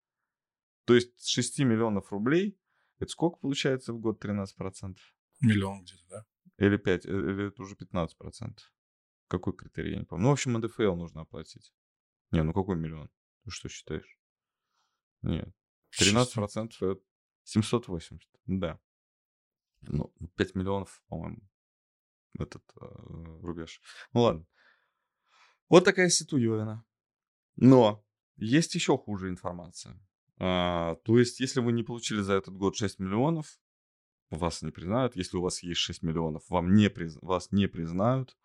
То есть с 6 миллионов рублей, это сколько получается в год 13%? Миллион где-то, да? Или 5, э, или это уже 15%. Какой критерий, я не помню. Ну, в общем, НДФЛ нужно оплатить. Не, ну какой миллион? Ты что считаешь? Нет. 13% это 780. Да. Ну, 5 миллионов, по-моему, этот э, рубеж. Ну ладно. Вот такая ситуевина. Но есть еще хуже информация. А, то есть, если вы не получили за этот год 6 миллионов, вас не признают. Если у вас есть 6 миллионов, вам не приз... вас не признают.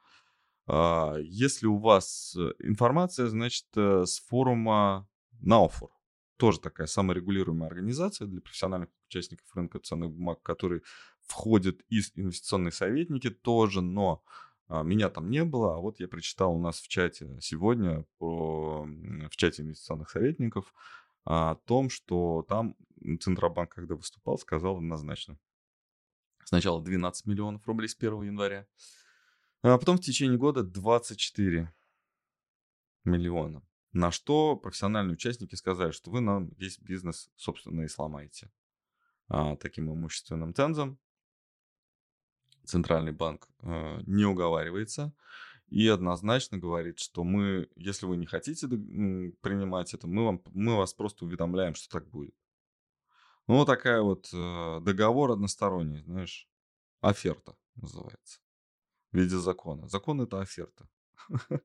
А, если у вас э, информация, значит, э, с форума Науфор, тоже такая саморегулируемая организация для профессиональных участников рынка ценных бумаг, который входят и инвестиционные советники тоже, но а, меня там не было, а вот я прочитал у нас в чате сегодня, по, в чате инвестиционных советников, о том, что там Центробанк, когда выступал, сказал однозначно. Сначала 12 миллионов рублей с 1 января, а потом в течение года 24 миллиона. На что профессиональные участники сказали, что вы нам весь бизнес, собственно, и сломаете. А, таким имущественным цензом Центральный банк э, не уговаривается и однозначно говорит, что мы, если вы не хотите принимать это, мы, вам, мы вас просто уведомляем, что так будет. Ну, вот такая вот э, договор односторонний, знаешь, оферта называется в виде закона. Закон это оферта.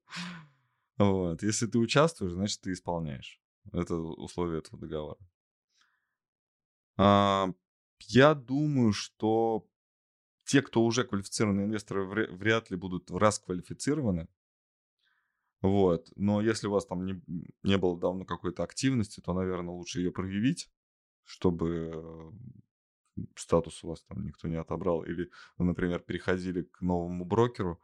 Вот. Если ты участвуешь, значит, ты исполняешь. Это условие этого договора. А, я думаю, что те, кто уже квалифицированные инвесторы, вряд ли будут расквалифицированы. Вот. Но если у вас там не, не было давно какой-то активности, то, наверное, лучше ее проявить, чтобы статус у вас там никто не отобрал. Или вы, например, переходили к новому брокеру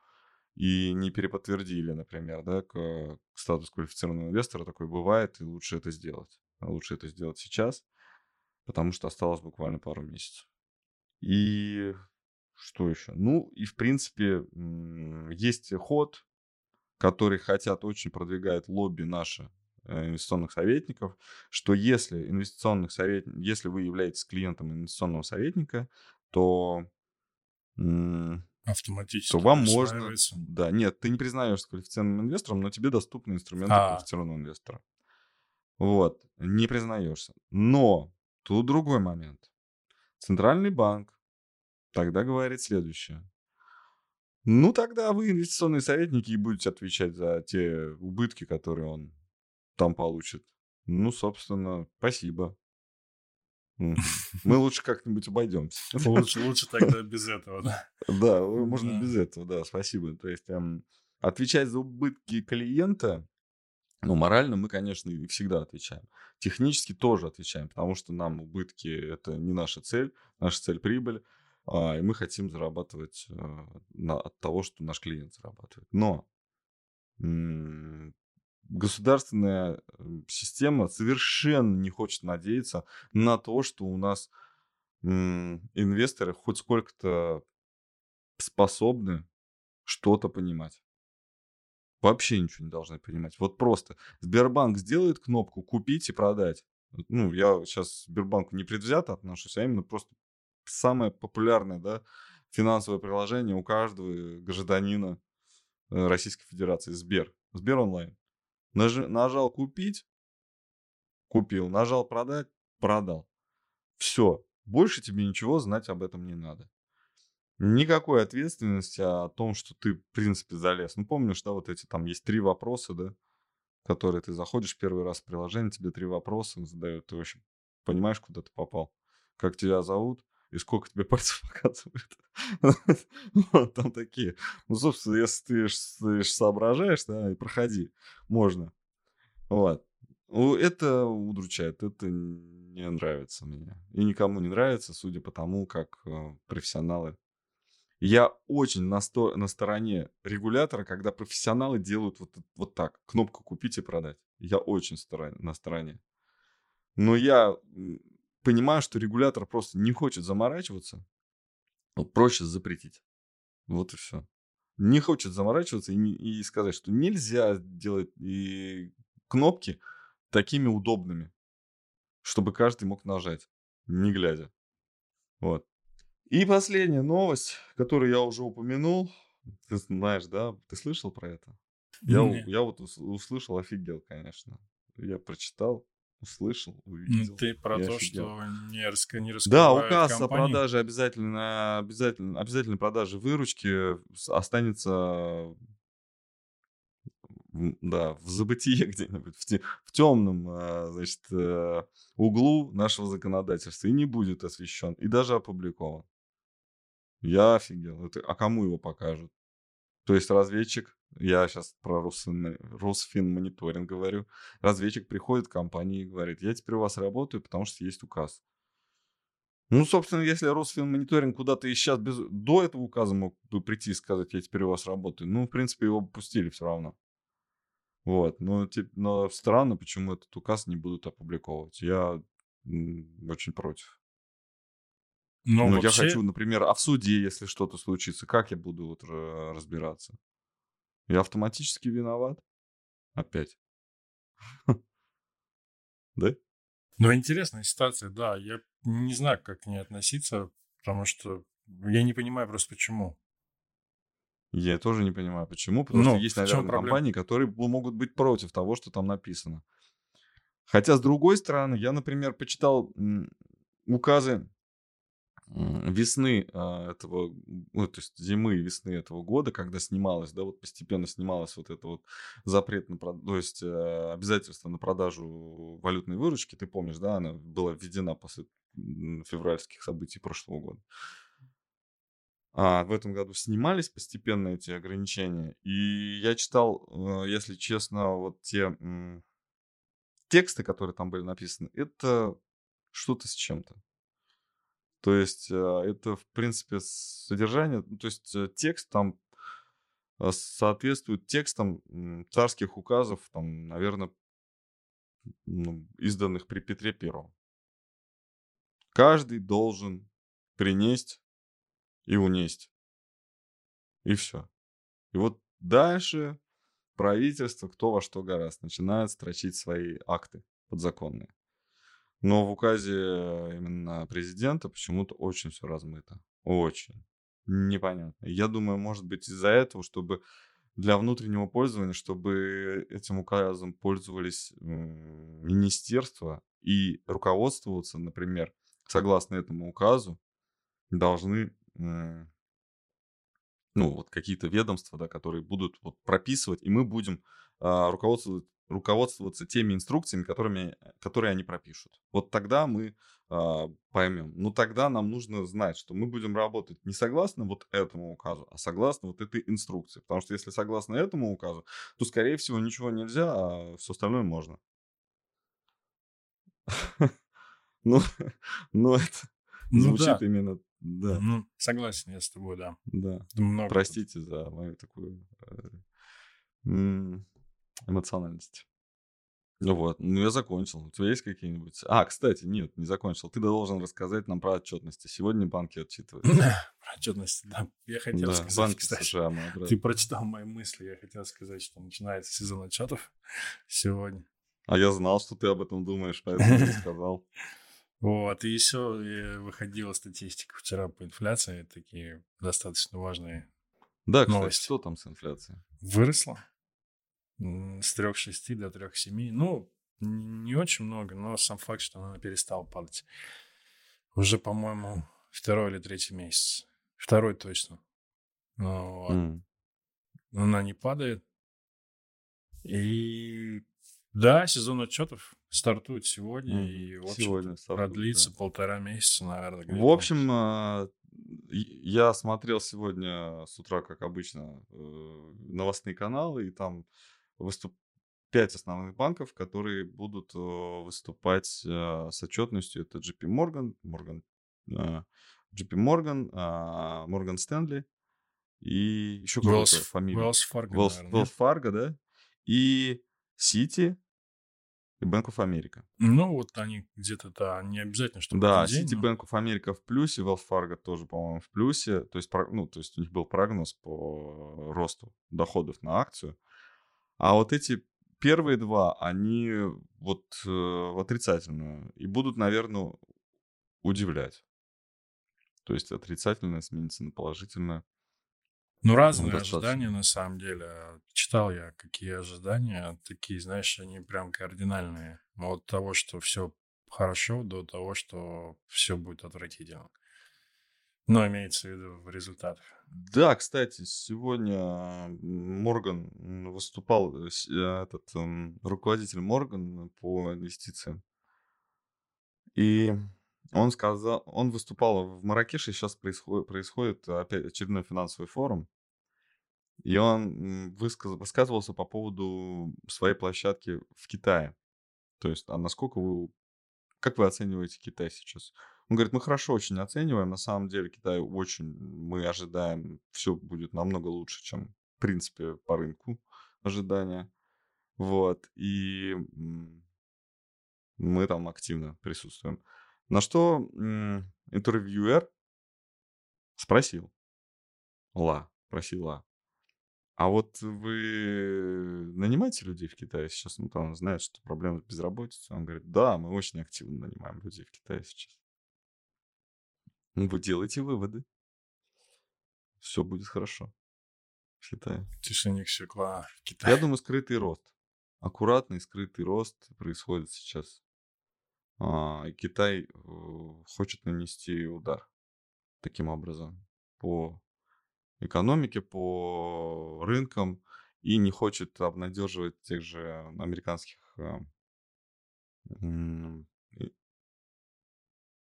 и не переподтвердили, например, да, к, статус квалифицированного инвестора. Такое бывает, и лучше это сделать. Лучше это сделать сейчас, потому что осталось буквально пару месяцев. И что еще? Ну, и в принципе, есть ход, который хотят очень продвигает лобби наши э, инвестиционных советников, что если инвестиционных совет... если вы являетесь клиентом инвестиционного советника, то автоматически то вам можно да нет ты не признаешься квалифицированным инвестором но тебе доступны инструменты а. квалифицированного инвестора вот не признаешься но тут другой момент центральный банк тогда говорит следующее. Ну, тогда вы инвестиционные советники и будете отвечать за те убытки, которые он там получит. Ну, собственно, спасибо. Мы лучше как-нибудь обойдемся. Лучше, лучше тогда без этого, да? Да, можно без этого, да, спасибо. То есть эм, отвечать за убытки клиента, ну, морально мы, конечно, всегда отвечаем. Технически тоже отвечаем, потому что нам убытки – это не наша цель, наша цель – прибыль. А, и мы хотим зарабатывать а, на, от того, что наш клиент зарабатывает. Но государственная система совершенно не хочет надеяться на то, что у нас инвесторы хоть сколько-то способны что-то понимать. Вообще ничего не должны понимать. Вот просто Сбербанк сделает кнопку «Купить и продать». Ну, я сейчас Сбербанку не предвзято отношусь, а именно просто самое популярное, да, финансовое приложение у каждого гражданина э, Российской Федерации. Сбер. Сбер онлайн. Наж... Нажал купить, купил. Нажал продать, продал. Все. Больше тебе ничего знать об этом не надо. Никакой ответственности о том, что ты, в принципе, залез. Ну, помнишь, да, вот эти там есть три вопроса, да, которые ты заходишь первый раз в приложение, тебе три вопроса задают, ты вообще понимаешь, куда ты попал, как тебя зовут, и сколько тебе пальцев показывает. вот там такие. Ну, собственно, если ты, ты соображаешь, да, и проходи, можно. Вот. Ну, это удручает, это не нравится мне. И никому не нравится, судя по тому, как э, профессионалы. Я очень на, сто, на стороне регулятора, когда профессионалы делают вот, вот так, кнопку купить и продать. Я очень сторон, на стороне. Но я понимаю, что регулятор просто не хочет заморачиваться, вот проще запретить. Вот и все. Не хочет заморачиваться и, не, и сказать, что нельзя делать и кнопки такими удобными, чтобы каждый мог нажать, не глядя. Вот. И последняя новость, которую я уже упомянул. Ты знаешь, да? Ты слышал про это? Я, я вот услышал, офигел, конечно. Я прочитал, услышал, увидел. Ну, ты про то, офигел. что не, раска, не Да, указ компанию. о продаже обязательно, обязательно, обязательной продаже выручки останется да, в забытие где-нибудь, в, те, в темном, а, значит, э, углу нашего законодательства и не будет освещен, и даже опубликован. Я офигел. Это, а кому его покажут? То есть разведчик, я сейчас про Русфин мониторинг говорю, разведчик приходит к компании и говорит, я теперь у вас работаю, потому что есть указ. Ну, собственно, если Росфин мониторинг куда-то и сейчас без... до этого указа мог бы прийти и сказать, я теперь у вас работаю, ну, в принципе, его пустили все равно. Вот, но, типа, но странно, почему этот указ не будут опубликовывать. Я очень против. Но, Но вообще... я хочу, например, а в суде, если что-то случится, как я буду вот разбираться? Я автоматически виноват? Опять. Да? Ну, интересная ситуация, да. Я не знаю, как к ней относиться, потому что я не понимаю просто почему. Я тоже не понимаю, почему. Потому ну, что есть, наверное, компании, которые могут быть против того, что там написано. Хотя, с другой стороны, я, например, почитал указы весны а, этого, ну, то есть зимы и весны этого года, когда снималось, да, вот постепенно снималось вот это вот запрет на, то есть э, обязательство на продажу валютной выручки, ты помнишь, да, она была введена после февральских событий прошлого года. А в этом году снимались постепенно эти ограничения. И я читал, э, если честно, вот те тексты, которые там были написаны, это что-то с чем-то. То есть а, это, в принципе, содержание, ну, то есть э, текст там а, соответствует текстам царских указов, там, наверное, ну, изданных при Петре Первом. Каждый должен принести и унесть. И все. И вот дальше правительство, кто во что гораст, начинает строчить свои акты подзаконные. Но в указе именно президента почему-то очень все размыто. Очень. Непонятно. Я думаю, может быть, из-за этого, чтобы для внутреннего пользования, чтобы этим указом пользовались министерства и руководствоваться, например, согласно этому указу, должны ну, вот какие-то ведомства, да, которые будут вот прописывать, и мы будем а, руководствоваться, руководствоваться теми инструкциями, которыми, которые они пропишут. Вот тогда мы а, поймем. Но тогда нам нужно знать, что мы будем работать не согласно вот этому указу, а согласно вот этой инструкции. Потому что если согласно этому указу, то, скорее всего, ничего нельзя, а все остальное можно. Ну, ну это ну звучит именно да. Ну, согласен я с тобой, да. Да. Много Простите за мою такую э, эмоциональность. Ну вот, ну я закончил. У тебя есть какие-нибудь? А, кстати, нет, не закончил. Ты должен рассказать нам про отчетности. Сегодня банки отчитывают. Про отчетности, да. Я хотел да, сказать, банки кстати, США, ты прочитал мои мысли. Я хотел сказать, что начинается сезон отчетов сегодня. А я знал, что ты об этом думаешь, поэтому не сказал. Вот, и еще выходила статистика вчера по инфляции, такие достаточно важные Да, кстати, новости. что там с инфляцией? Выросла с 3,6 до 3,7. Ну, не очень много, но сам факт, что она перестала падать. Уже, по-моему, второй или третий месяц. Второй точно. Ну, вот. mm. Она не падает. И да, сезон отчетов стартует сегодня, mm. и в общем, сегодня стартует, продлится да. полтора месяца, наверное. В общем, а, я смотрел сегодня с утра, как обычно, э, новостные каналы, и там выступ... пять основных банков, которые будут э, выступать э, с отчетностью. Это JP Morgan, Morgan JP Morgan, Morgan Stanley и еще какая-то фамилия. Wells Fargo, Wells, Wells Fargo, да? И City, и Bank of America. Ну, вот они где-то, да, не обязательно, чтобы Да, день, City но- Bank of America в плюсе, Wells Fargo тоже, по-моему, в плюсе. То есть, ну, то есть у них был прогноз по росту доходов на акцию. А вот эти первые два, они вот э, в отрицательную. И будут, наверное, удивлять. То есть отрицательное сменится на положительное. Ну, разные достаточно. ожидания, на самом деле. Читал я, какие ожидания. Такие, знаешь, они прям кардинальные. От того, что все хорошо, до того, что все будет отвратительно. Но имеется в виду в результатах. Да, кстати, сегодня Морган выступал, э, э, этот м, руководитель Морган по инвестициям. И он сказал, он выступал в Маракеше, сейчас происходит, происходит опять очередной финансовый форум. И он высказ- высказывался по поводу своей площадки в Китае. То есть, а насколько вы, как вы оцениваете Китай сейчас? Он говорит, мы хорошо очень оцениваем. На самом деле Китай очень, мы ожидаем, все будет намного лучше, чем, в принципе, по рынку ожидания. Вот. И мы там активно присутствуем. На что интервьюер спросил, Ла, просила, а вот вы нанимаете людей в Китае сейчас? Ну, там знают, что проблемы с безработицей. Он говорит, да, мы очень активно нанимаем людей в Китае сейчас. Ну, Вы делаете выводы. Все будет хорошо в Китае. Тишиник Секла в Китае. Я думаю, скрытый рост. Аккуратный скрытый рост происходит сейчас. А, Китай э, хочет нанести удар таким образом по экономике, по рынкам и не хочет обнадеживать тех же американских э,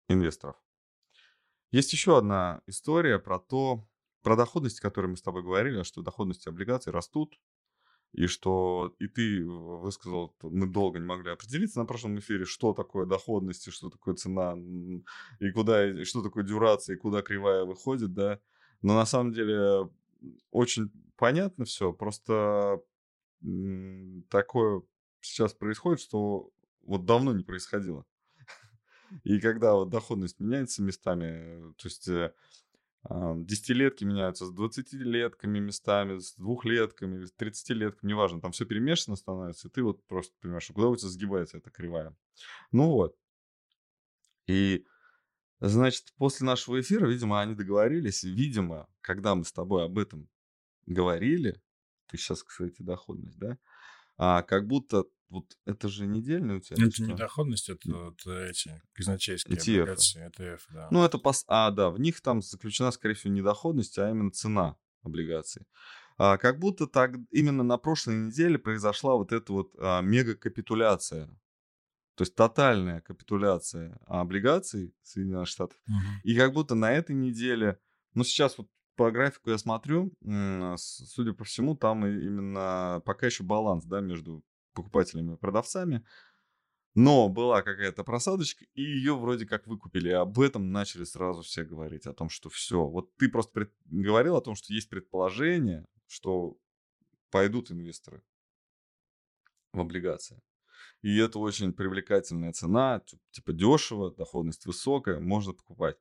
инвесторов. Есть еще одна история про то, про доходность, о которой мы с тобой говорили, что доходности облигаций растут, и что и ты высказал, мы долго не могли определиться на прошлом эфире, что такое доходность, и что такое цена, и куда, и что такое дюрация, и куда кривая выходит, да. Но на самом деле очень понятно все, просто такое сейчас происходит, что вот давно не происходило. И когда вот доходность меняется местами, то есть э, а, десятилетки меняются с 20-летками местами, с двухлетками, с 30-летками, неважно, там все перемешано становится, и ты вот просто понимаешь, куда у тебя сгибается эта кривая. Ну вот. И, значит, после нашего эфира, видимо, они договорились, видимо, когда мы с тобой об этом говорили, ты сейчас, кстати, доходность, да, а, как будто вот это же недельный у тебя. Это не доходность, это вот эти казначейские ETF. облигации, ETF, да. Ну, это пос... А, да, в них там заключена, скорее всего, не доходность, а именно цена облигаций. А, как будто так именно на прошлой неделе произошла вот эта вот а, мега-капитуляция. То есть тотальная капитуляция облигаций Соединенных Штатов. Мгм. И как будто на этой неделе, ну сейчас вот по графику я смотрю, судя по всему, там именно пока еще баланс, да, между покупателями и продавцами. Но была какая-то просадочка, и ее вроде как выкупили. И об этом начали сразу все говорить, о том, что все. Вот ты просто пред- говорил о том, что есть предположение, что пойдут инвесторы в облигации. И это очень привлекательная цена, типа дешево, доходность высокая, можно покупать.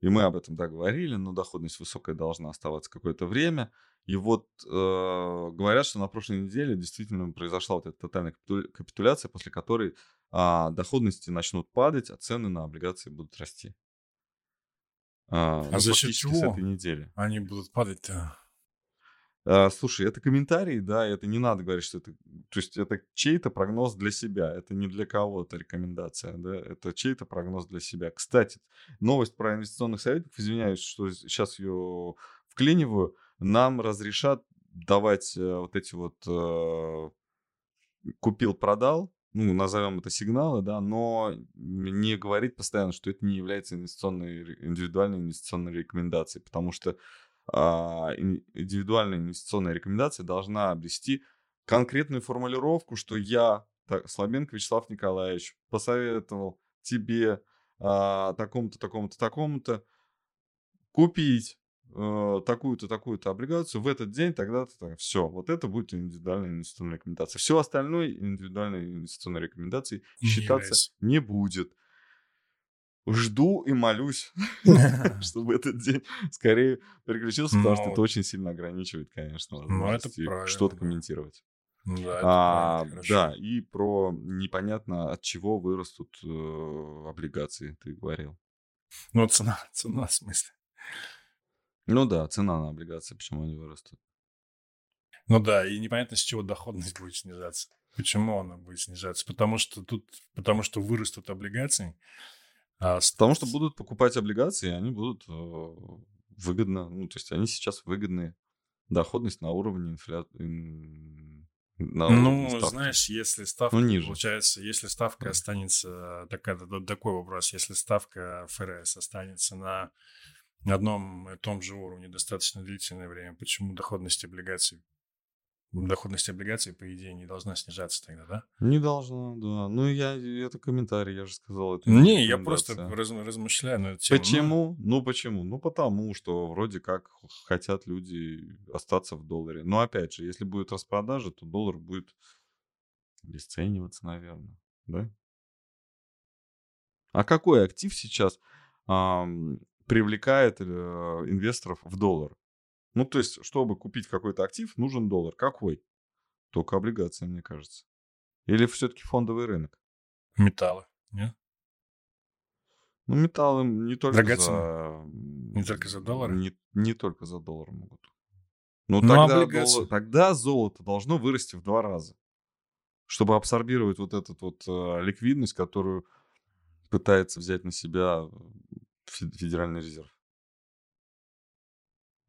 И мы об этом да говорили, но доходность высокая должна оставаться какое-то время. И вот э, говорят, что на прошлой неделе действительно произошла вот эта тотальная капиту- капитуляция, после которой а, доходности начнут падать, а цены на облигации будут расти. А, ну, за счет фактически с чего? этой недели. Они будут падать-то. А, слушай, это комментарий, да, это не надо говорить, что это... То есть это чей-то прогноз для себя, это не для кого-то рекомендация, да, это чей-то прогноз для себя. Кстати, новость про инвестиционных советников, извиняюсь, что сейчас ее вклиниваю, нам разрешат давать э, вот эти вот э, купил-продал, ну, назовем это сигналы, да, но не говорить постоянно, что это не является инвестиционной, индивидуальной инвестиционной рекомендацией, потому что индивидуальная инвестиционная рекомендация должна обрести конкретную формулировку, что я, так, Слабенко Вячеслав Николаевич, посоветовал тебе а, такому-то, такому-то, такому-то купить э, такую-то, такую-то облигацию в этот день, тогда-то, все. Вот это будет индивидуальная инвестиционная рекомендация. Все остальное индивидуальной инвестиционной рекомендацией считаться не будет. Жду и молюсь, чтобы этот день скорее переключился, потому что это очень сильно ограничивает, конечно, ну, возможности что-то комментировать. Ну да, а, да, и про непонятно от чего вырастут э, облигации, ты говорил. Ну, цена, цена в смысле. Ну да, цена на облигации, почему они вырастут. Ну да, и непонятно, с чего доходность будет снижаться. Почему она будет снижаться? Потому что тут, потому что вырастут облигации. А Потому что будут покупать облигации, они будут э, выгодно, ну, то есть они сейчас выгодные. Доходность на уровне инфляции на ну, ставки. знаешь, если ставка, ну, ниже. получается, если ставка останется, такая, такой вопрос, если ставка ФРС останется на одном и том же уровне достаточно длительное время, почему доходность облигаций доходность облигаций, по идее, не должна снижаться тогда, да? Не должна, да. Ну, я, это комментарий, я же сказал. Это не, я просто раз, размышляю на эту тему. Почему? Ну... почему? Ну, потому что вроде как хотят люди остаться в долларе. Но, опять же, если будет распродажа, то доллар будет обесцениваться, наверное, да? А какой актив сейчас эм, привлекает э, инвесторов в доллар? Ну, то есть, чтобы купить какой-то актив, нужен доллар. Какой? Только облигации, мне кажется. Или все-таки фондовый рынок? Металлы, нет? Ну, металлы не только за... Не только за доллары? Не, не только за доллар могут. Ну, Но тогда, доллар, тогда золото должно вырасти в два раза. Чтобы абсорбировать вот эту вот э, ликвидность, которую пытается взять на себя Федеральный резерв.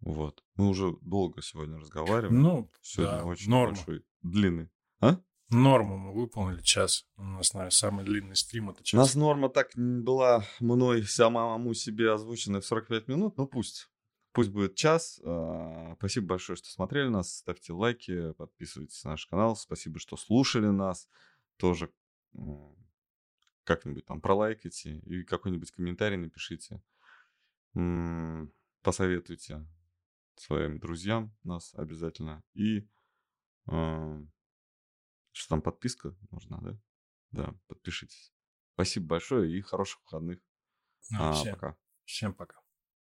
Вот. Мы уже долго сегодня разговариваем. Ну, сегодня да, очень норма. большой, длинный. А? Норму мы выполнили час. У нас, наверное, самый длинный стрим это час. У нас норма так была мной самому себе озвучена в 45 минут, ну пусть. Пусть будет час. А, спасибо большое, что смотрели нас. Ставьте лайки, подписывайтесь на наш канал. Спасибо, что слушали нас. Тоже как-нибудь там пролайкайте и какой-нибудь комментарий напишите. Посоветуйте своим друзьям нас обязательно. И э, что там подписка нужна, да? Да, подпишитесь. Спасибо большое и хороших выходных. Ну, а, всем, пока. Всем пока.